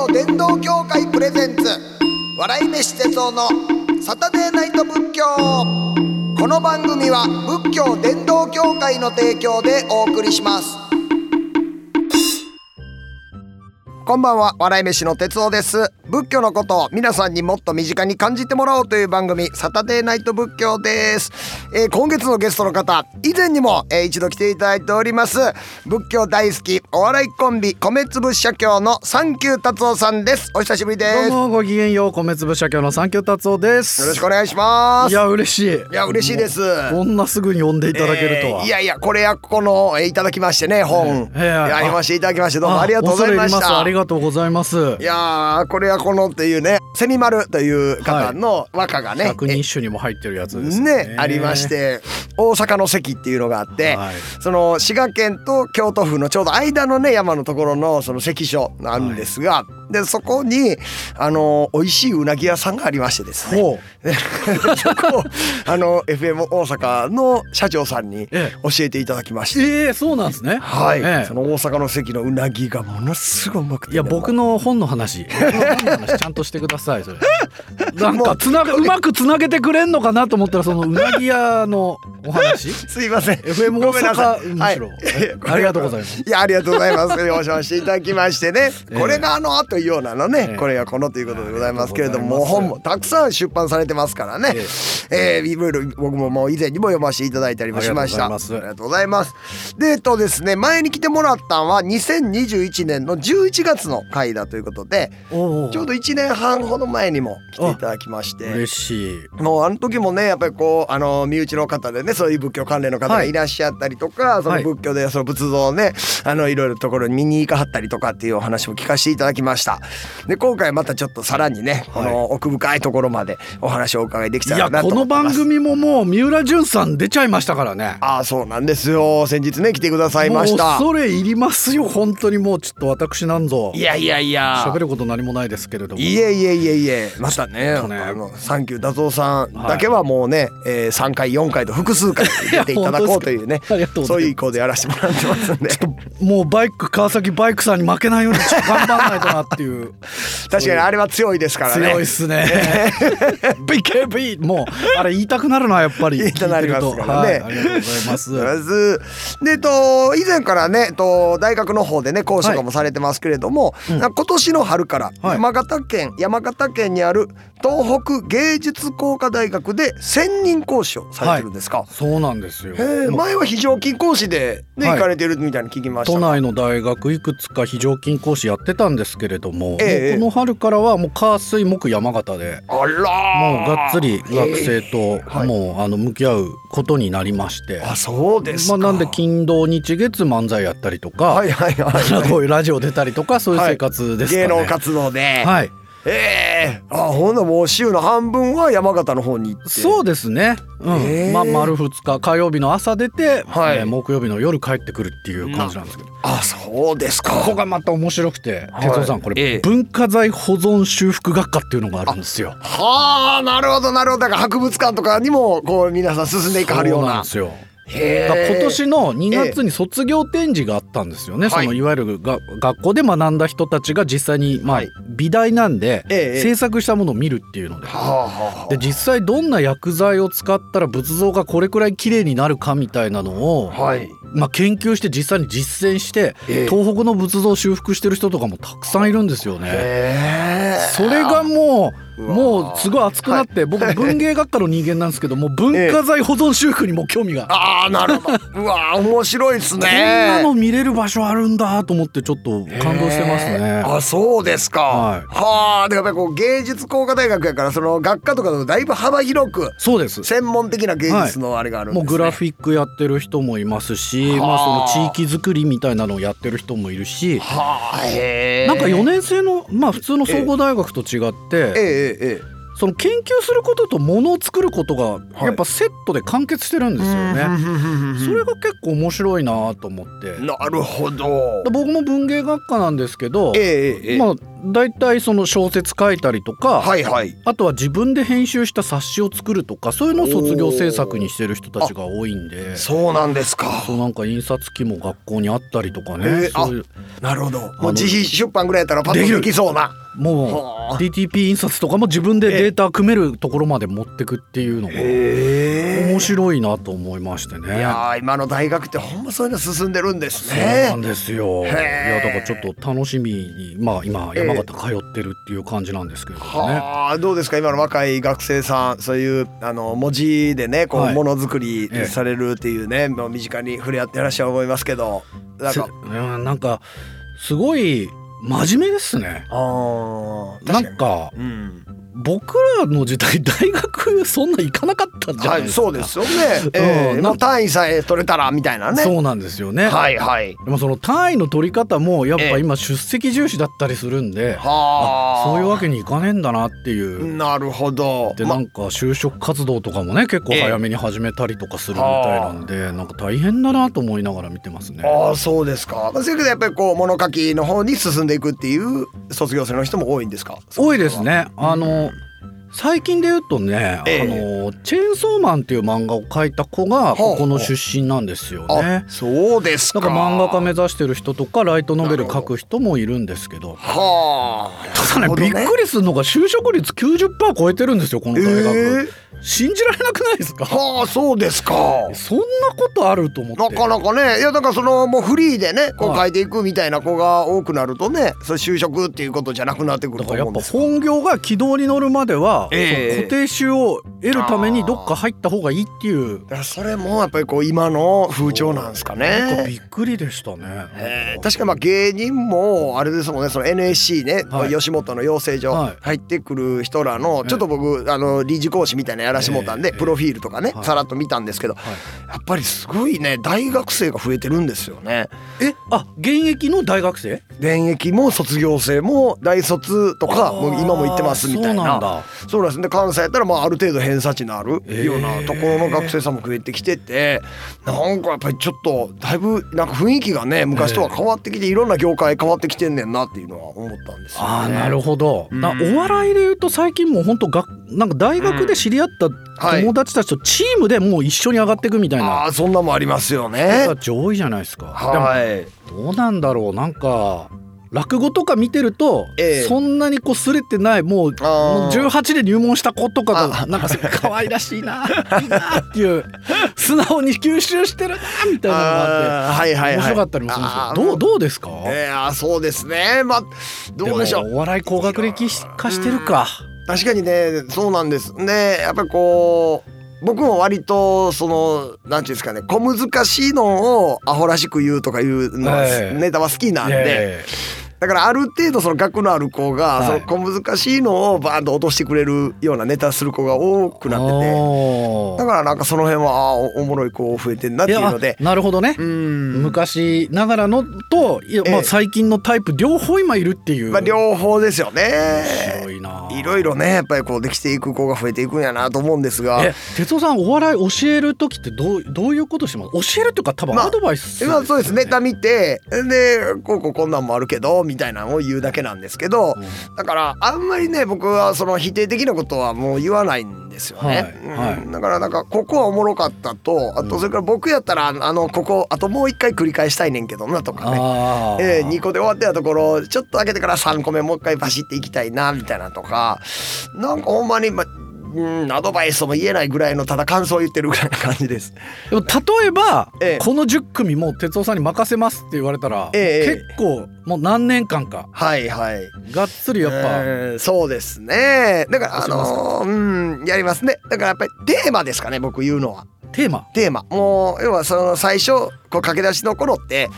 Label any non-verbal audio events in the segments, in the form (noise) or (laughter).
道伝道協会プレゼンツ。笑い飯哲夫のサタデーナイト仏教。この番組は仏教伝道協会の提供でお送りします。こんばんは。笑い飯の哲夫です。仏教のことを皆さんにもっと身近に感じてもらおうという番組サタデーナイト仏教です、えー今月のゲストの方以前にも、えー一度来ていただいております仏教大好きお笑いコンビ米粒社協のサンキュー達夫さんです。お久しぶりです。よどうもごきげんよう米粒社協の三協達夫です。ろしくお願いします。いや嬉しい。いや嬉しいです。こんなすぐに呼んでいただけるとは、えーいやいやこれやこの、えーいただきましてね本、えーえーやりましていただきましてどうもありがとうございました。ありがとうございます。いやーこれやこのっていうねセミマルという方の和歌がね、百人一首にも入ってるやつですね。ねありまして大阪の関っていうのがあって、はい。その滋賀県と京都府のちょうど間のね山のところのその関所なんですが、でそこにあの美味しいうなぎ屋さんがありましてですね。(laughs) そこをあの FM 大阪の社長さんにえ教えていただきまして。うええそうなんですね。はい、ええ。その大阪の関のうなぎがものすごいうまくて。ね、いや僕の本の話。(laughs) 僕の本の話ちゃんとしてくださいそれ。(laughs) なんかつながうまくつなげてくれんのかなと思ったらそのうなぎ屋のお話。すいません。FM 大阪むしろはい。ありがとうございます。いやありがとうございます。了承していただきましてね、ええ。これがあのというようなのね、ええ。これがこのということでございますけれども本もたくさん出版されてますからね、ええ。いろいろ僕ももう以前にも読ませていただいたりもしましたありがとうございます。でえっとですね前に来てもらったのは2021年の11月の回だということでちょうど1年半ほど前にも来ていただきまして。嬉しい。もうあの時もねやっぱりこうあの身内の方でねそういう仏教関連の方がいらっしゃったりとか、そのはい。仏教でその仏像をねあのいろいろところに見に行かはったりとかっていうお話も聞かせていただきましたで今回またちょっとさらにねこの奥深いところまでお話をお伺いできいたらやこのなと思ってます。番組ももう三浦淳さん出ちゃいましたからね。ああそうなんですよ。先日ね来てくださいましもうた恐れ入りますよ本当にもう。ちょっと私なんぞ。いやいやいや。喋ること何もないですけれども。いえいえいえいえ。またねね。あのサンキュー達夫さんだけはもうね、えー、3回4回と複数回出ていただこうというね (laughs) そういう意向でやらせてもらってますんで。もうバイク川崎バイクさんに負けないようにちょっと頑張らないとなっていう。(laughs) 確かにあれは強いですからね。強いっすね。(laughs) BKB もうあれ言いたくなるなやっぱり。(laughs) 言いたくなりますからね。はい、ありがとうございます。でと以前からねと大学の方でね講師とかもされてますけれども、うん。今年の春からはい。山形県、山形県にある東北芸術工科大学で専任講師をされてるんですか、そうなんですよ。前は非常勤講師で、ねはい。行かれてるみたいに聞きました。都内の大学いくつか非常勤講師やってたんですけれども,、ええもうこの春からはもう火水木山形であらもうがっつり学生とはい。もうあの向き合うことになりまして、あそうですか、まあ、なんで金土日月漫才やったりとか、はいはいはい、(laughs) こういうラジオ出たりとかそういう生活ですかね。芸能活動で、はい、ええ。あほんならもう週の半分は山形の方に行って。そうですね。うん、へえ。まあ丸2日。火曜日の朝出て、はい。えー木曜日の夜帰ってくるっていう感じなんですけど、あそうですか。ここがまた面白くて、はい。哲夫さんこれ、ええ。文化財保存修復学科っていうのがあるんですよ。はあなるほどなるほど。だから博物館とかにもこう皆さん進んでいかはるようそうなんなですよ。今年の2月に卒業展示があったんですよね、はいそのいわゆるが学校で学んだ人たちが実際に、まあはい。美大なんで、ええ制作したものを見るっていうので。で実際どんな薬剤を使ったら仏像がこれくらい綺麗になるかみたいなのを、はいまあ、研究して実際に実践して、ええ。東北の仏像を修復してる人とかもたくさんいるんですよね。それがもうもうすごい熱くなって、僕文芸学科の人間なんですけどもう文化財保存修復にも興味が、ああなるほど。うわ面白いですね。こんなの見れる場所あるんだと思ってちょっと感動してますへねー。あそうですか。はい。はあでやっぱりこう芸術工科大学やからその学科とかでもだいぶ幅広くそうです。専門的な芸術のあれがあるんですね。もうグラフィックやってる人もいますし、はあまあ、その地域づくりみたいなのをやってる人もいるし、は。なんか4年生のまあ普通の総合大学と違って、ええええええその研究することとものを作ることがい。やっぱセットで完結してるんですよね。そそれが結構面白いなと思って。なるほど。僕も文芸学科なんですけど、ええええまあ大体その小説書いたりとか、はいはい。あとは自分で編集した冊子を作るとかそういうのを卒業制作にしてる人たちが多いんで。そうなんですか。そうなんか印刷機も学校にあったりとかね、へえそういうなるほど。ものう自費出版ぐらいやったらパッとできそうなもはあ。う DTP 印刷とかも自分でデータ組めるところまで持ってくっていうのが面白いなと思いましてね。いやー今の大学ってほんまそういうの進んでるんですそうなんねですよ。いへやえだからちょっと楽しみにまあ今山形通ってるっていう感じなんですけれどもね。はあどうですか今の若い学生さんそういうあの文字でねこうはい。ものづくりええされるっていうね、もう身近に触れ合ってらっしゃると思いますけどなんすかうんなんかすごい真面目ですね。あーな確かんかにうん僕らの時代大学そんな行かなかったじゃなはいいですか。そうですよね、ええうん単位さえ取れたらみたいなねそうなんですよね。はいはいでもその単位の取り方もやっええぱ今出席重視だったりするんで、はああそういうわけにいかねえんだなっていう。なるほどまでなんか就職活動とかもね結構早めに始めたりとかするみたいなんで、なんか大変だなと思いながら見てますね。ああそうですか。そういうけどやっぱりこう物書きの方に進んでいくっていう卒業生の人も多いんですか？多いですね。あの最近で言うとね、ええ。あのチェーンソーマンっていう漫画を描いた子がここの出身なんですよあ。ね。そうですか。だから漫画家目指してる人とかライトノベル書く人もいるんですけど。はあ。ただねびっくりするのが就職率90%超えてるんですよこのえ大学、ー信じられなくないですか？はあそうですか。そんなことあると思って。なかなかね。いやだからそのもうフリーでねこうはい書いていくみたいな子が多くなるとねそれ就職っていうことじゃなくなってくるとだからやっぱ思うんですよ。本業が軌道に乗るまでは、ええ。そう固定収を得るためにどっか入った方がいいっていう。だからそれもやっぱりこう今の風潮なんですかね。びっくりでしたね。えー確かにまあ芸人もあれですもんね。その NSC ね、はい。吉本の養成所はい。入ってくる人らの、ええ。ちょっと僕あの臨時講師みたいなのやらしてもたんで、ええプロフィールとかね、はい。さらっと見たんですけどはい。やっぱりすごいね大学生が増えてるんですよね。えあ現役の大学生？現役も卒業生も大卒とかもう今も行ってますみたいな。そうなんだ。そうなんです。ね関西やったらまあある程度偏差値のあるええ。ようなところの学生さんも増えてきててなんかやっぱりちょっとだいぶなんか雰囲気がね昔とは変わってきていろんな業界変わってきてんねんなっていうのは思ったんですよね。あーなるほど、うん。なお笑いで言うと最近もう本当がなんか大学で知り合ったはい友達たちとチームでもう一緒に上がっていくみたいなああそんなもありますよ人ね。たち多いじゃないですか。はい。でもどうなんだろうなんか落語とか見てると、ええそんなにこうすれてないもうあーもう18で入門した子とかあがなんか (laughs) 可愛らしいないいなっていう (laughs) 素直に吸収してるなみたいなのがあって。はいはいはい。面白かったりもするんですあーよ。どうどうですか？えそうですね。まあどうでしょう。もお笑い高学歴化してるか。確かにねそうなんです。ねやっぱりこう僕も割とそのなんていうんですかね小難しいのをアホらしく言うとかいうのはええネタは好きなんで、えだからある程度その学のある子がはい。その小難しいのをバーンと落としてくれるようなネタする子が多くえなっててだからなんかその辺はおおもろい子増えてんなっていうので。あなるほどね。うん。昔ながらのとまあ、ええ。最近のタイプ両方今いるっていう。まあ両方ですよね。いろいろねやっぱりこうできていく子が増えていくんやなと思うんですが。え哲夫さんお笑い教える時ってどうどういうことしてます？教えるっていうか多分まあアドバイス、まあそうです。ネタ見て。でこうこうこんなんもあるけどみたいなのを言うだけなんですけどうん。だからあんまりね僕はその否定的なことはもう言わないんですよね、はいはい。うんだからなんかここはおもろかったとあとそれから僕やったらあのここあともう一回繰り返したいねんけどなとかね。えー、2個で終わってたところちょっと開けてから3個目もう一回バシっていきたいなみたいなとか。なんかほんまに、まうん、アドバイスも言えないぐらいのただ感想を言ってるぐらいな感じです。でも例えば、ええこの10組も哲夫さんに任せますって言われたら、ええ結構もう何年間かはいはい。がっつりやっぱ、えーそうですね。だからあのーうんやりますね。だからやっぱりテーマですかね僕言うのは。テーマ？テーマもう要はその最初こう駆け出しの頃って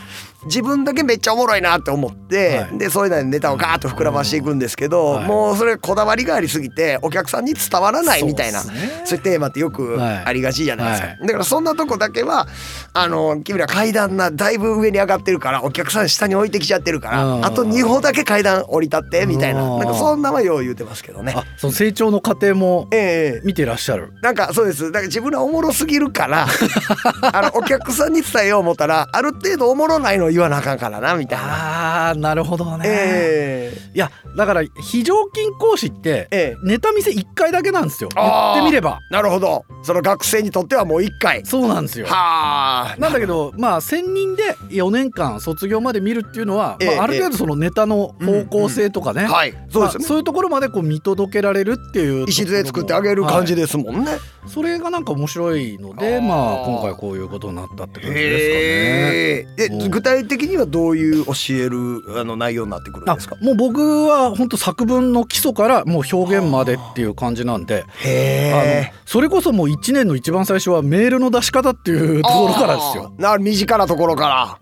自分だけめっちゃおもろいなって思って、はい。でそういうのでネタをガーッと膨らましていくんですけど、はい。もうそれこだわりがありすぎてお客さんに伝わらないみたいなそそうねいうテーマってよくはい。ありがちじゃないですか、はだからそんなとこだけはあの君ら階段なだいぶ上に上がってるからお客さん下に置いてきちゃってるからうん。あと2歩だけ階段降り立ってみたいなうんなんかそんなはよう言うてますけどね。あその成長の過程もええ。見てらっしゃる？なんかそうです。だから自分らおもろすぎるから (laughs) あのお客さんに伝えよう思ったらある程度おもろないのを言わなあかんからなみたいな。あーなるほどね、えいやだから非常勤講師ってネタ見せ1回だけなんですよ。言ってみれば。なるほど。その学生にとってはもう一回。そうなんですよ。はあ。なんだけどまあ専任で4年間卒業まで見るっていうのは、ええまあ、ある程度そのネタの方向性とかね、はい。そうですよね、まあそういうところまでこう見届けられるっていう礎作ってあげる感じで、ですもんね、はい。それがなんか面白いのでまあ今回こういうことになったって感じですかね。へえうん。具体的にはどういう教えるあの内容になってくるんあですか？もう僕は本当作文の基礎からもう表現までっていう感じなんでへあのそれこそもう1年の一番最初はメールの出し方っていうところからですよ。な身近なところから。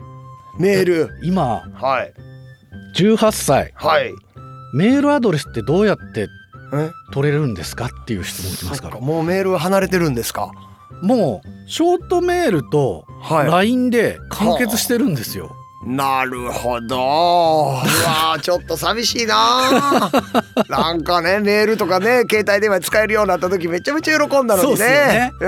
メール。今はい。18歳。はい。メールアドレスってどうやってえ？取れるんですかっていう質問来ますから。もうメールは離れてるんですか？もうショートメールとは LINE で完結してるんですよ。なるほど。うわーちょっと寂しいな。(laughs) なんかねメールとかね携帯電話使えるようになった時めちゃめちゃ喜んだのにね。そうっすよねう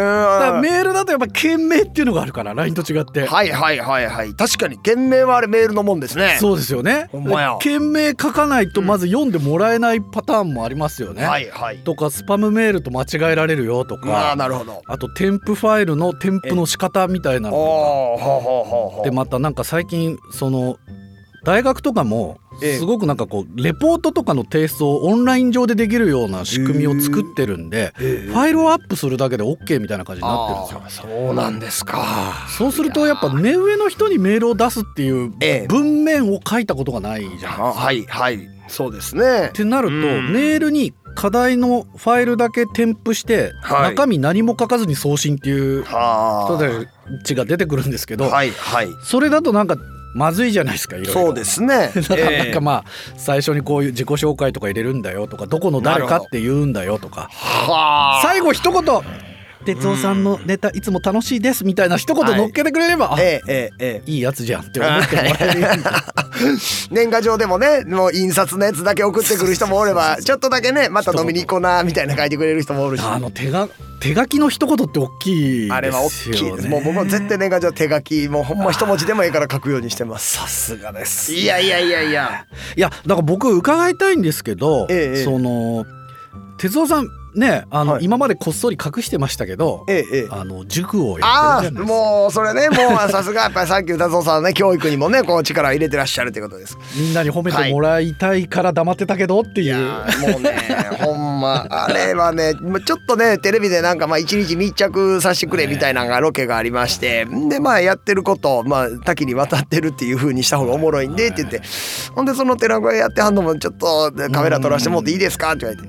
んメールだとやっぱ件名っていうのがあるから LINE と違って。はいはいはいはい確かに件名はあれメールのもんですね。そうですよねほんまや。件名書かないとまず読んでもらえないパターンもありますよね。はいはい。とかスパムメールと間違えられるよとまあかなるほど。あと添付ファイルの添付の仕方みたいなのと。かでまたなんか最近その大学とかもええすごくなんかこうレポートとかの提出をオンライン上でできるような仕組みを作ってるんでええファイルをアップするだけで OK みたいな感じになってるんですよ。そうなんですか。そうするとやっぱ目上の人にメールを出すっていうええ文面を書いたことがないじゃないですか。あはいはいそうですねっ。てなるとうんメールに課題のファイルだけ添付してはい中身何も書かずに送信っていう人はたちが出てくるんですけあ。どはいはい。それだとなんかまずいじゃないですかいろいろ。そうですね。(laughs) だからなんええかまあ最初にこういう自己紹介とか入れるんだよとかどこの誰かって言うんだよとかはあ。最後一言「哲夫さんのネタいつも楽しいです」みたいな一言乗っけてくれれば、あええええええ。いいやつじゃんって思ってもらえるように。(laughs) 年賀状でもねもう印刷のやつだけ送ってくる人もおれば (laughs) ちょっとだけねまた飲みに行こうなみたいな書いてくれる人もおるし。あの手が手書きの一言って大きいね。あれは大きいです。もう僕は絶対年賀状手書きもうほんま一文字でもいいから書くようにしてます。さすがです。いやいやいやいや。いやだから僕伺いたいんですけど、ええええ。その哲夫さんねあの、はい。今までこっそり隠してましたけど、ええええ。あの塾をやああってるじゃ。もうそれねもうさすがやっぱり (laughs) さっき歌蔵さんね教育にもねこう力を入れてらっしゃるということです。みんなに褒めてもらいたいから黙ってたけどっていいう。やーもうねほんま (laughs) あれはねまちょっとねテレビでなんかまあ一日密着させてくれみたいなのがロケがありましてでまあやってることをまあ多岐にわたってるっていう風にした方がおもろいんでって言って。ほんでその寺子屋やってはんのもちょっとカメラ撮らせてもらっていいですか？って言われて。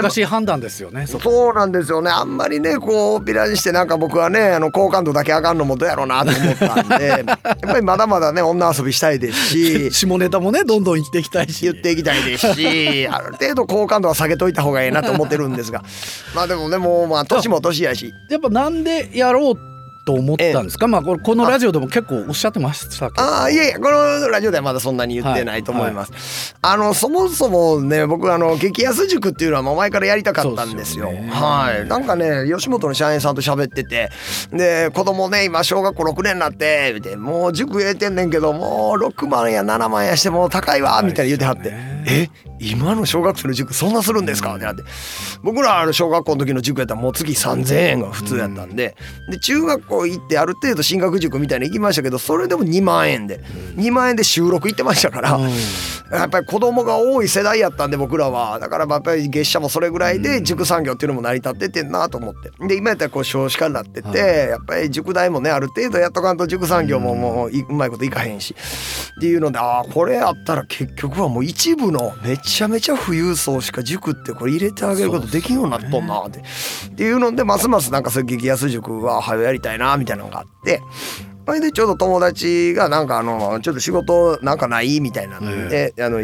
難しい判断ですよね。そうなんですよねあんまりねこうビラにしてなんか僕はねあの好感度だけ上がるのもどうやろうなと思ったんで (laughs) やっぱりまだまだね女遊びしたいですし (laughs) 下ネタもねどんどん言っていきたいし。言っていきたいですし (laughs) ある程度好感度は下げといた方がいいなと思ってるんですがまあでもねもうまあ年も年やしやっぱなんでやろうと思ったんですか？まあこれこのラジオでも結構おっしゃってましたけど。ああいやいやこのラジオではまだそんなに言ってないと思います、あのそもそもね僕あの激安塾っていうのはもう前からやりたかったんですよ。ね。はい。なんかね吉本の社員さんと喋っててで子供ね今小学校6年になってみたいなもう塾入れてんねんけどもう6万や7万やしてもう高いわみたいな言ってはって、え今の小学生の塾そんなするんですか？ってなって。僕らあの小学校の時の塾やったらもう月3,000円が普通やったんでで中学校行ってある程度進学塾みたいなの行きましたけどそれでも2万円で。2万円で収録行ってましたから、うん。やっぱり子供が多い世代やったんで僕らは。だからやっぱり月謝もそれぐらいで塾産業っていうのも成り立っててんなと思って。で今やったらこう少子化になってて、やっぱり塾代もねある程度やっとかんと塾産業ももういうまいこといかへんし。っていうのでああこれあったら結局はもう一部のめちゃめちゃ富裕層しか塾ってこれ入れてあげることできんようになっとんなって、っていうのでますますなんかそういう激安塾は早やりたいなみたいなのがあって。それでちょうど友達がなんかあのちょっと仕事なんかないみたいなので、あの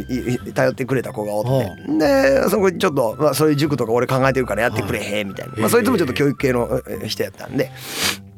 頼ってくれた子がおって、でそこにちょっと、まあ、そういう塾とか俺考えてるからやってくれへんみたいな、まあ、そいつもちょっと教育系のえ人やったんで。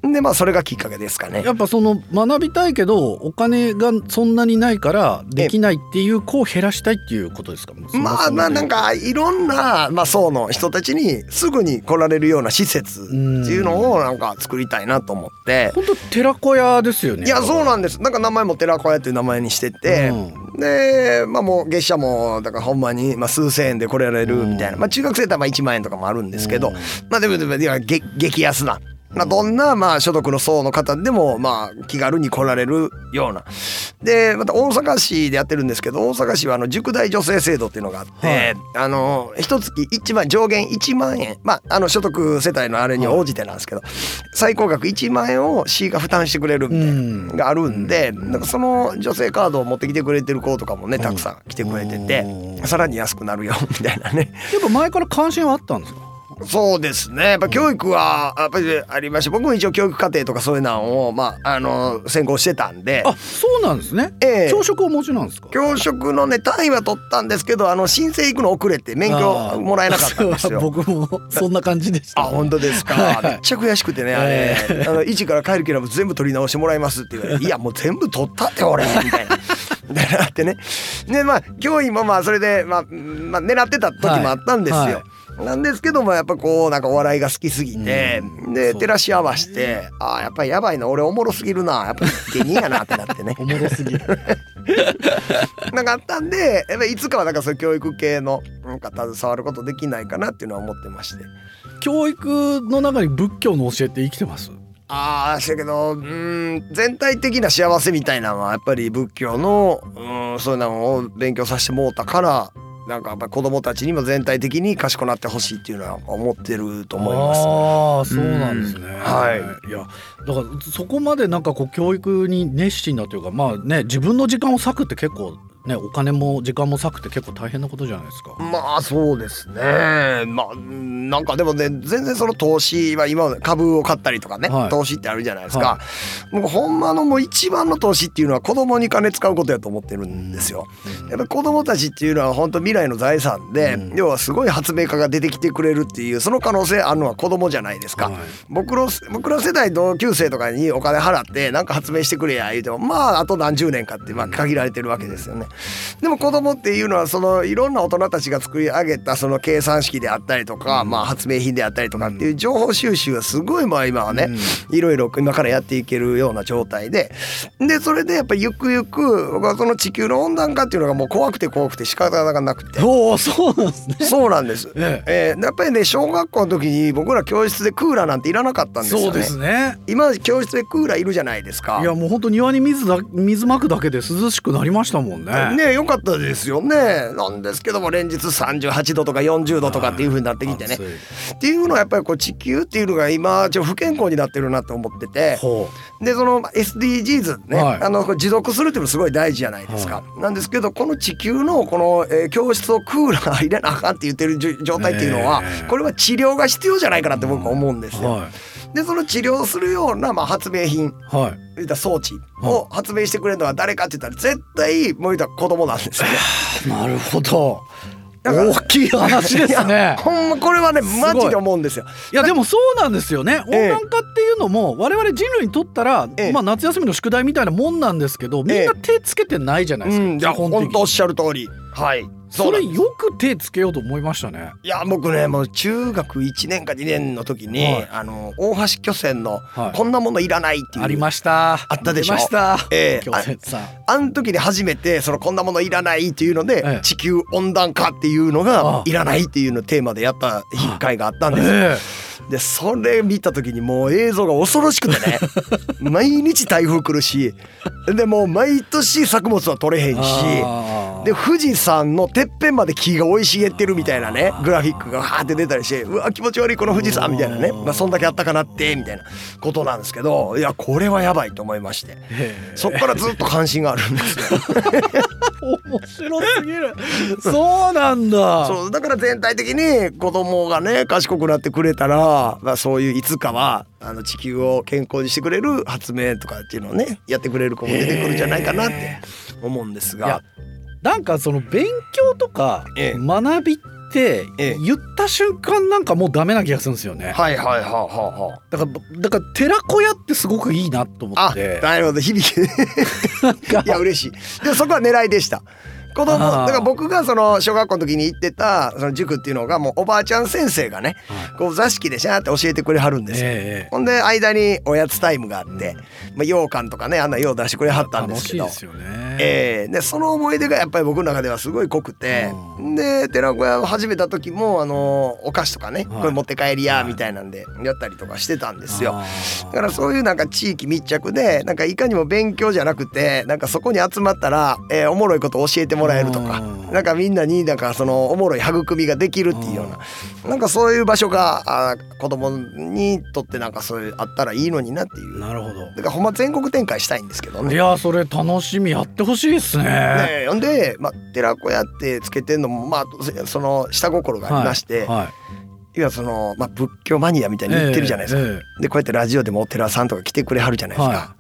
でまあそれがきっかけですかね。やっぱその学びたいけどお金がそんなにないからできないっていう子を減らしたいっていうことですか？まあまあなんかいろんな、まあ、層の人たちにすぐに来られるような施設っていうのをなんか作りたいなと思って。本当寺子屋ですよね。いやそうなんです。なんか名前も寺子屋っていう名前にしてて、うん、でまあもう月謝もだからほんまにまあ数千円で来られるみたいな、まあ中学生だったらまあ1万円とかもあるんですけど、まあでもでも激安なまあ、どんなまあ所得の層の方でもまあ気軽に来られるような。でまた大阪市でやってるんですけど大阪市はあの塾代助成制度っていうのがあって、はい、あの一月1万上限1万円。まああの所得世帯のあれに応じてなんですけど、はい、最高額1万円を市が負担してくれるみたいなのがあるんで、ん、なんかその女性カードを持ってきてくれてる子とかもねたくさん来てくれてて、さらに安くなるよみたいなね。やっぱ前から関心はあったんですか？そうですね。やっぱ教育はやっぱりありまして僕も一応教育課程とかそういうのを、まあ、あの専攻してたんで。あそうなんですね、えー、教職をお持ちなんですか？教職のね単位は取ったんですけどあの申請行くの遅れて免許もらえなかったんですよ。(laughs) 僕もそんな感じでした。あ本当ですか、めっちゃ悔しくてねあれ、えー、あの一から帰るければ全部取り直してもらいますって言われて (laughs) いやもう全部取ったって俺みたいな。みたいなってね。でまあ教員もまあそれで、まあ、まあ狙ってた時もあったんですよ、はい。はいなんですけどもやっぱこうなんかお笑いが好きすぎて、うん、で照らし合わしてああやっぱりやばいな俺おもろすぎるなやっぱ芸人やなってなってね。(laughs) おもろすぎる。(laughs) なんかあったんでやっぱいつかはなんかそういう教育系のなんか携わることできないかなっていうのは思ってまして。教育の中に仏教の教えって生きてます？ああしけどうん全体的な幸せみたいなのはやっぱり仏教のうんそういうのを勉強させてもうたからなんかやっぱ子供たちにも全体的に賢くなってほしいっていうのは思ってると思います。ああ、そうなんですね。はい。いや、だからそこまでなんかこう教育に熱心だというか、まあね、自分の時間を割くって結構ね、お金も時間も割くって結構大変なことじゃないですか。まあそうですね。まあなんかでもね全然その投資は今株を買ったりとかね、はい、投資ってあるじゃないですか。はい、もうほんまのもう一番の投資っていうのは子供に金使うことやと思ってるんですよ。やっぱ子供たちっていうのは本当未来の財産で、うん、要はすごい発明家が出てきてくれるっていうその可能性あるのは子供じゃないですか。はい、僕の僕ら世代同級生とかにお金払ってなんか発明してくれや言うてもまああと何十年かってまあ限られてるわけですよね。でも子供っていうのはそのいろんな大人たちが作り上げたその計算式であったりとか、まあ、発明品であったりとかっていう情報収集がすごいまあ今はね、いろいろ今からやっていけるような状態で。でそれでやっぱりゆくゆく僕はその地球の温暖化っていうのがもう怖くて怖くて仕方がなくて。おそうなんですね。そうなんです、ええ。ー、やっぱりね小学校の時に僕ら教室でクーラーなんていらなかったんですよね。そうですね。今教室でクーラーいるじゃないですか。いやもう本当庭に水だ水まくだけで涼しくなりましたもんねねよかったですよね。なんですけども連日38度とか40度とかっていうふうになってきてね。っていうのはやっぱりこう地球っていうのが今ちょ不健康になってるなと思ってて。でその SDGs ね、はい、あの持続するっていうのすごい大事じゃないですか、はい、なんですけどこの地球のこの、えー、教室をクーラー入れなあかんって言ってる状態っていうのは、えー、これは治療が必要じゃないかなって僕は思うんですよ。はい。でその治療するような、まあ、発明品、はい、た装置を発明してくれるのは誰かって言ったら絶対もう言った子供なんですよね。(laughs) なるほど。大きい話ですね。ほんまこれはねマジで思うんですよ。いやでもそうなんですよね。温暖化っていうのも我々人類にとったら、ええ、まあ夏休みの宿題みたいなもんなんですけど、みんな手つけてないじゃないですか。いや本当おっしゃる通り。はい。それよく手つけようと思いましたね。いや僕ねもう中学1年か2年の時に、はい、あの大橋巨船の、こんなものいらない」っていうありました。あったでしょ？ました。ええ。ー、ああん時に初めてそのこんなものいらないっていうので、ええ、地球温暖化っていうのがいらないっていうのテーマでやった一回があったんです。よ、えでそれ見た時にもう映像が恐ろしくてね (laughs) 毎日台風来るしでもう毎年作物は取れへんしで富士山のてっぺんまで木が生い茂ってるみたいなねグラフィックがハーって出たりしてうわ気持ち悪いこの富士山みたいなねまあそんだけあったかなってみたいなことなんですけどいやこれはやばいと思いましてそっからずっと関心があるんですよ。面白すぎるそうなんだそうだから全体的に子供がね賢くなってくれたら、まあ、そういういつかはあの地球を健康にしてくれる発明とかっていうのをねやってくれる子も出てくるんじゃないかなって思うんですが。なんかその勉強とかええ。学びってええ。言った瞬間なんかもうダメな気がするんですよね。はいはいはいはいはい。だからだから寺子屋ってすごくいいなと思あって。なるほど。響き。(laughs) いや (laughs) 嬉しい。でもそこは狙いでした子供だから僕がその小学校の時に行ってたその塾っていうのがもうおばあちゃん先生がねはい。こう座敷でシャーって教えてくれはるんですよ。ええほんで間におやつタイムがあって、まあ、羊羹とかねあんなよう出してくれはったんですけど。楽しいですよね。ええ。でその思い出がやっぱり僕の中ではすごい濃くて、で寺子屋を始めた時もあのお菓子とかね、はい。これ持って帰りやはい。みたいなんでやったりとかしてたんですよ。あー。だからそういうなんか地域密着でなんかいかにも勉強じゃなくてなんかそこに集まったら、えーおもろいことを教えてもらえるとか。うん。なんかみんなになんかそのおもろい育みができるっていうような。なんかそういう場所があー子供にとってなんかそういうあったらいいのになっていう。なるほど。だからほんま全国展開したいんですけどね。いやそれ楽しみやってほしいですね。ねほんで、まあ、寺子屋ってつけてんのもまあその下心がありまして、はいはい。いやその、まあ、仏教マニアみたいに言ってるじゃないですか。ええでこうやってラジオでもお寺さんとか来てくれはるじゃないですか。は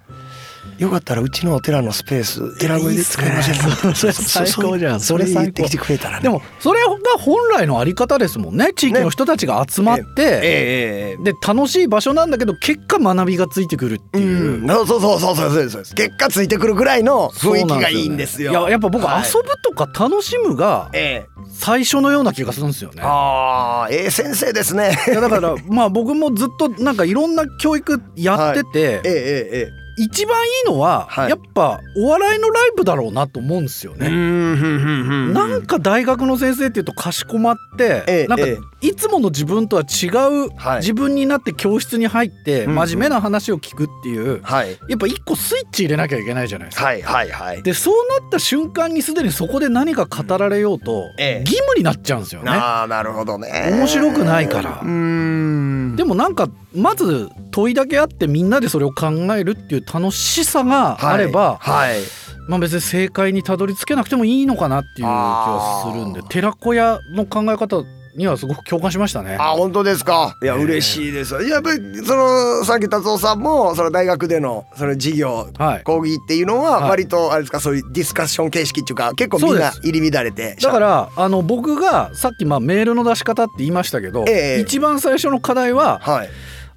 よかったらうちのお寺のスペース寺で使いませんか？それ最高じゃん。それ言ってきてくれたらね。でもそれが本来のあり方ですもんね。地域の人たちが集まって、ええ。ええええ。で楽しい場所なんだけど結果学びがついてくるってう。いう。ん、そうそうそうそうそうそう結果ついてくるぐらいの雰囲気がいいんですよ。いややっぱ僕、はい。遊ぶとか楽しむがええ。最初のような気がするんですよね。ああええ先生ですね。いやだからまあ僕もずっとなんかいろんな教育やってて、(laughs) えええええ一番いいのは、はい。やっぱお笑いのライブだろうなと思うんですよね。なんか大学の先生っていうとかしこまって、ええなんかえいつもの自分とは違うはい自分になって教室に入って真面目な話を聞くっていうはいやっぱ一個スイッチ入れなきゃいけないじゃないですか。はいはいはい。でそうなった瞬間にすでにそこで何か語られようとええ義務になっちゃうんですよね。ああなるほどね。面白くないからうーん。でもなんかまず問いだけあってみんなでそれを考えるっていう楽しさがあれば、はい。はいまあ別に正解にたどり着けなくてもいいのかなっていう気がするんで寺子屋の考え方にはすごく共感しましたね。あ本当ですか？いやええ嬉しいです。やっぱりそのさっき達夫さんもその大学でのその授業はい、講義っていうのははい割とあれですか？そういうディスカッション形式っていうか結構みんな入り乱れて。だからあの僕がさっきまあメールの出し方って言いましたけど、ええ一番最初の課題ははい。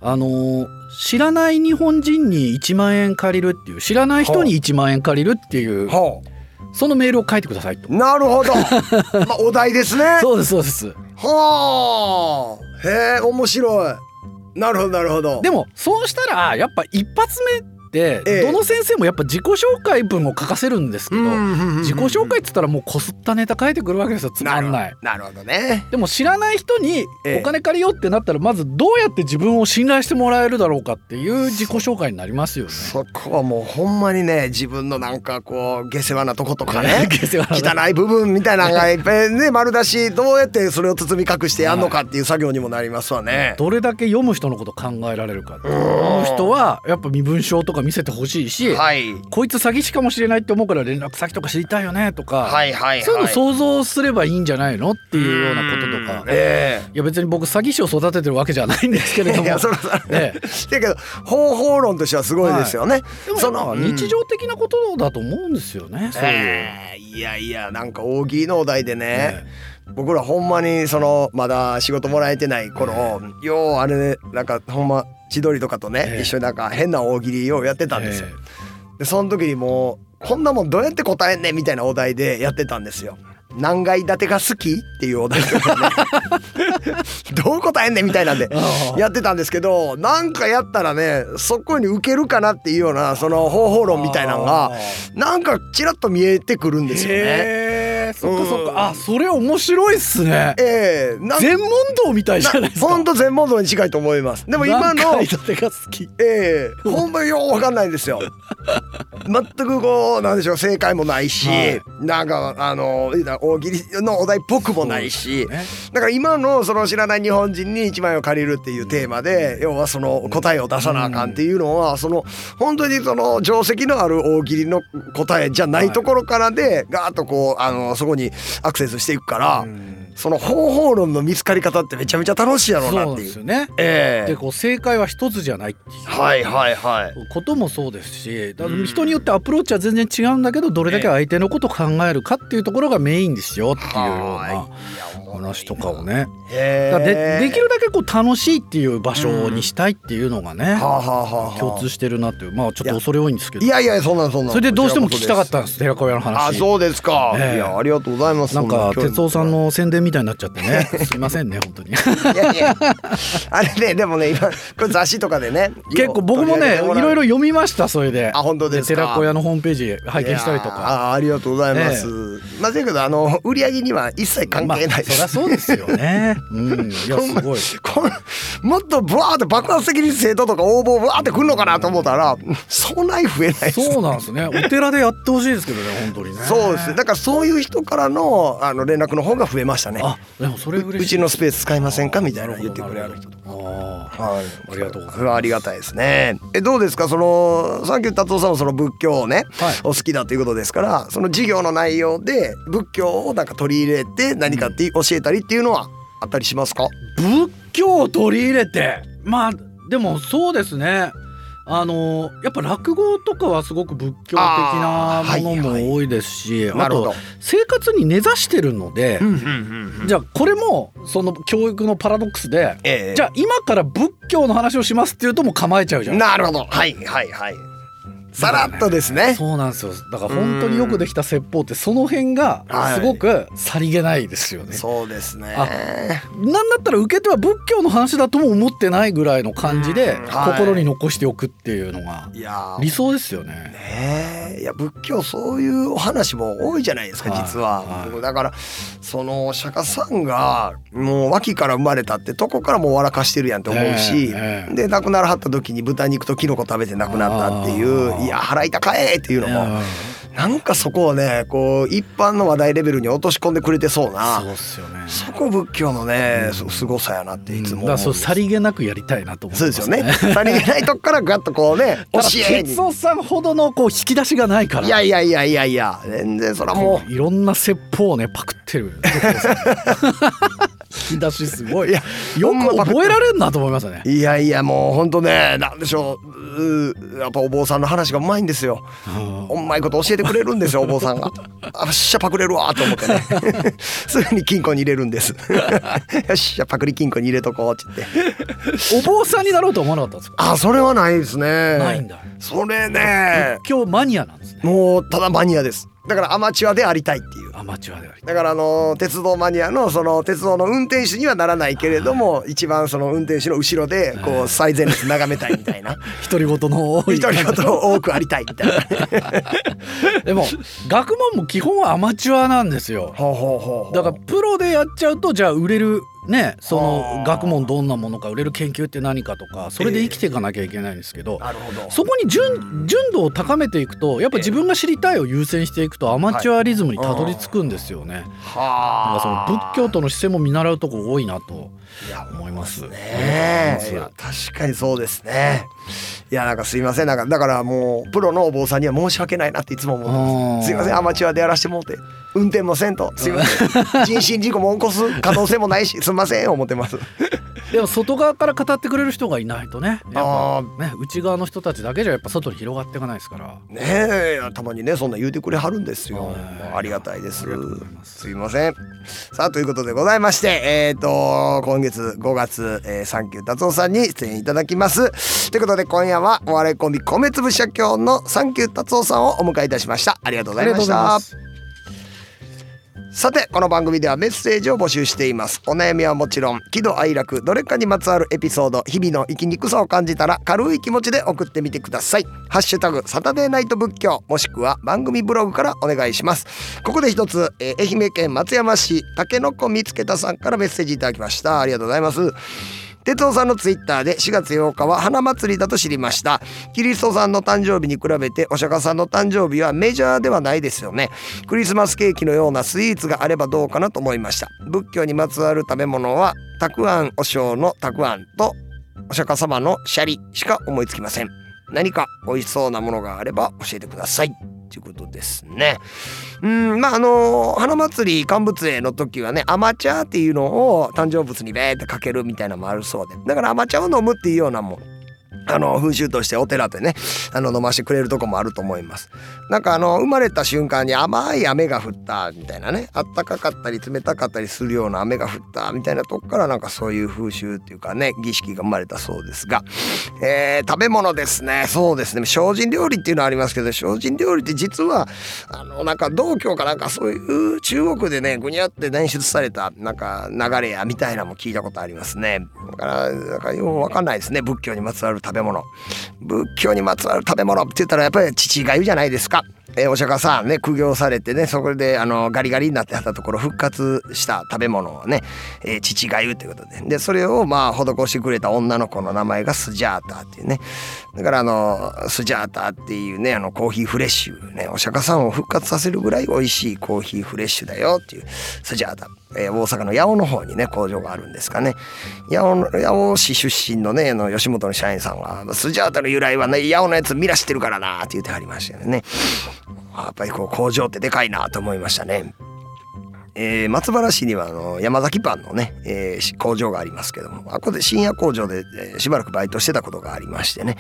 あのー知らない日本人に1万円借りるっていう知らない人に1万円借りるっていうほそのメールを書いてくださいと。う。なるほど。(laughs) まあお題ですね。そうですそうです。はあ。へえ面白い。なるほどなるほど。でもそうしたらやっぱ一発目ええどの先生もやっぱ自己紹介文を書かせるんですけど自己紹介っつったらもうこすったネタ書いてくるわけですよつまんない。なるほどね。でも知らない人にええお金借りようってなったらまずどうやって自分を信頼してもらえるだろうかっていう自己紹介になりますよね。そこはもうほんまにね自分のなんかこう下世話なとことかね (laughs) 汚い部分みたいなのがいっぱいね丸出しどうやってそれを包み隠してやんのかっていう作業にもなりますわね。どれだけ読む人のこと考えられるか読む人はやっぱ身分証とか見せてほしいし、はい。こいつ詐欺師かもしれないって思うから連絡先とか知りたいよねとか、はいはいはい。そういうの想像すればいいんじゃないのっていうようなこととか。うん。えいや別に僕詐欺師を育ててるわけじゃないんですけれえども。いやそれそれええ。だけど方法論としてはすごいですよね。でもその日常的なことだと思うんですよね、そういう。ええ。いやいやなんか大喜利のお題でね、え僕らほんまにそのまだ仕事もらえてない頃、ようあれねなんかほんま千鳥とかとね、ええ一緒になんか変な大喜利をやってたんですよ。えでその時にもうこんなもんどうやって答えんねんみたいなお題でやってたんですよ。何階建てが好きっていうお題とかね (laughs) どう答えんねんみたいなんでやってたんですけどなんかやったらねそこに受けるかなっていうようなその方法論みたいなのがなんかちらっと見えてくるんですよね。そっかそっか。あそれ面白いっすね。ええー、全問答みたいじゃないですか。本当全問答に近いと思います。でも今の何てが好き。ええー、ほんまようわかんないんですよ。(laughs) 全くこうなんでしょう正解もないし、はい、なんかあの大喜利のお題っぽくもないし、ね、だから今のその知らない日本人に1枚を借りるっていうテーマで要はその答えを出さなあかんっていうのはその本当にその定石のある大喜利の答えじゃないところからでガーッとこうあのそこにアクセスしていくから。その方法論の見つかり方ってめちゃめちゃ楽しいやろうなっていう。そうですよね。えー、でこう正解は一つじゃないっていう。はいはいはい。こともそうですし、人によってアプローチは全然違うんだけどどれだけ相手のことを考えるかっていうところがメインですよっていうような。話とかをね。でできるだけこう楽しいっていう場所にしたいっていうのがね、共通してるなっていう。まあちょっと恐れ多いんですけど。いやいやそんなそんなそれでどうしても聞きたかったんです寺子屋の話。あそうですか、いやありがとうございます。なんか哲夫さんの宣伝みたいになっちゃってね。(laughs) すいませんね本当に。いやいや。あれねでもね今これ雑誌とかでね結構僕もねいろいろ読みましたそれで。あ本当です寺子屋のホームページ拝見したりとか。あありがとうございます、まあだけどあの売り上げには一切関係ない。です、りゃそうですよね。うん、いやすごい。こもっとブワーって爆発的に生徒とか応募ブワーってくるのかなと思ったら、そんなに増えない、そうなんですね。お寺でやってほしいですけどね、本当にね。そうです。だからそういう人からのあの連絡の方が増えましたね。あ、でもそれ。うちのスペース使いませんか？みたいな言ってくれる人とか。はい。ありがとうございます。ありがたいですね。えどうですか？そのさっき達夫さんもその仏教をね、はい、お好きだということですから、その授業の内容で仏教をなんか取り入れて何かって教えたりっていうのはあったりしますか？仏教を取り入れて？まあでもそうですねあのやっぱ落語とかはすごく仏教的なものも多いですしあ,、と生活に根ざしてるので、じゃあこれもその教育のパラドックスで、えー、じゃあ今から仏教の話をしますっていうともう構えちゃうじゃん。なるほど。はいはいはいさらっとですね。そうなんですよ。だから本当によくできた説法ってその辺がすごくさりげないですよね、はい、そうですね。なんだったら受け手は仏教の話だとも思ってないぐらいの感じで心に残しておくっていうのが理想ですよね。ねいや仏教そういうお話も多いじゃないですか実は、はい。はい、だからその釈迦さんがもう脇から生まれたってとこからもう笑かしてるやんと思うし、えーえー、で亡くならはった時に豚肉とキノコ食べて亡くなったっていういや払いたかえっていうのも。なんかそこをねこう一般の話題レベルに落とし込んでくれてそうなそうっすよ、ね、そこ仏教のね、うん、すごさやなっていつも、うん、だそうさりげなくやりたいなと思そうですよね。さりげないとこからガッとこうね (laughs) 教えに。哲夫さんほどのこう引き出しがないから。いやいやいやいやいや全然それはもう。いろんな説法をねパクってる (laughs) 引き出しすごい。いやよく覚えられんなと思いますね。いやいやもう本当ねなんでしょう。やっぱお坊さんの話がうまいんですよ。うまいこと教えてくれるんですよ (laughs) お坊さんが。あっしゃパクれるわと思ってね。(laughs) すぐに金庫に入れるんです。よっしゃパクリ金庫に入れとこうって言って。お坊さんになろうと思わなかったんですか？あそれはないですね。ないんだ。それね。仏教マニアなんですね。もうただマニアです。だからアマチュアでありたいっていうアマチュアであり。だからあの鉄道マニアのその鉄道の運転手にはならないけれども一番その運転手の後ろでこう最前列眺めたいみたいな。独り言の多い。独り言多くありたいみたいな。(laughs) でも学問も基本はアマチュアなんですよ。だからプロでやっちゃうとじゃあ売れるねその学問どんなものか売れる研究って何かとかそれで生きていかなきゃいけないんですけどえー、そこに純純度を高めていくとやっぱ自分が知りたいを優先していくとアマチュアリズムにたどり着くんですよね。はい、その仏教徒の姿勢も見習うとこ多いなと思います。ね確かにそうですね。いやなんかすいません。なんかだからもうプロのお坊さんには申し訳ないなっていつも思ってす。いません。アマチュアでやらしてもうて運転もせんと。すいません。(laughs) 人身事故も起こす可能性もないしすみません思ってます。(laughs) でも外側から語ってくれる人がいないとね。あね内側の人たちだけじゃやっぱ外に広がっていかないですから。ねえたまにねそんな言うてくれはるんですよ。ありがたいです。す。いません。さあということでございましてえっ、ー、と今月5月、えー、サンキュー達夫さんに出演いただきます。ということで今夜はお笑いコンビ米粒社協のサンキュー達夫さんをお迎えいたしました。ありがとうございましたさてこの番組ではメッセージを募集しています。お悩みはもちろん喜怒哀楽どれかにまつわるエピソード日々の生きにくさを感じたら軽い気持ちで送ってみてください。ハッシュタグサタデーナイト仏教もしくは番組ブログからお願いします。ここで一つ、えー、愛媛県松山市竹の子見つけたさんからメッセージいただきました。ありがとうございます。哲夫さんのツイッターで4月8日は花祭りだと知りました。キリストさんの誕生日に比べてお釈迦さんの誕生日はメジャーではないですよね。クリスマスケーキのようなスイーツがあればどうかなと思いました。仏教にまつわる食べ物はたくあんお正のたくあんとお釈迦様のシャリしか思いつきません。何か美味しそうなものがあれば教えてください。ということですね。うんまああの花祭り乾物園の時はねアマチャーっていうのを誕生物にベーってかけるみたいなのもあるそうでだからアマチャーを飲むっていうようなもんあの風習としてお寺でねあの飲ましてくれるとこもあると思います。なんかあの生まれた瞬間に甘い雨が降ったみたいなねあったかかったり冷たかったりするような雨が降ったみたいなとこからなんかそういう風習っていうかね儀式が生まれたそうですが、えー、食べ物ですね。そうですね。精進料理っていうのはありますけど精進料理って実はあのなんか道教かなんかそういう中国でねぐにゃって捻出されたなんか流れやみたいなのも聞いたことありますね。だからなんかようわかんないですね。仏教にまつわるべ物。仏教にまつわる食べ物って言ったらやっぱり父がゆじゃないですか。えー、お釈迦さんね苦行されてねそこであのガリガリになってはったところ復活した食べ物をね、えー、父がゆということで。でそれをまあ施してくれた女の子の名前がスジャータっていうね。だからあのスジャータっていうねあのコーヒーフレッシュねお釈迦さんを復活させるぐらい美味しいコーヒーフレッシュだよっていうスジャータ、えー、大阪の八尾の方にね工場があるんですかね。八尾八尾市出身のねあの吉本の社員さんはスジャータの由来はね八尾のやつ見らしてるからなって言ってはりましたよね。やっぱりこう工場ってでかいなと思いましたね。えー、松原市にはあの山崎パンのね、えー、工場がありますけどもあこで深夜工場で、しばらくバイトしてたことがありましてね、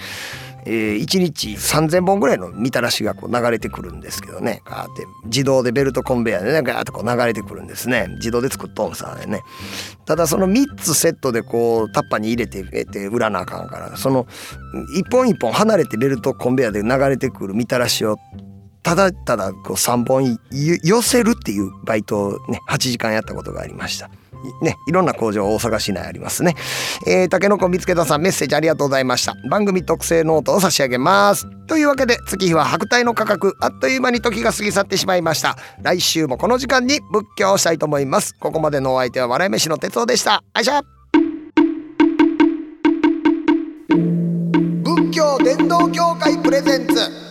えー、1日3,000本ぐらいのみたらしがこう流れてくるんですけどね。ガーって自動でベルトコンベヤーでねガーッとこう流れてくるんですね。自動で作っとんさね。ただその3つセットでこうタッパに入れてえて売らなあかんからその一本一本離れてベルトコンベヤーで流れてくるみたらしをただただこう3本寄せるっていうバイトをね8時間やったことがありました。ね、いろんな工場大阪市内ありますね。えー、竹の子見つけたさんメッセージありがとうございました。番組特製ノートを差し上げます。というわけで月日は百代の過客あっという間に時が過ぎ去ってしまいました。来週もこの時間に仏教をしたいと思います。ここまでのお相手は笑い飯の哲夫でした。あいしゃ仏教伝道協会 presents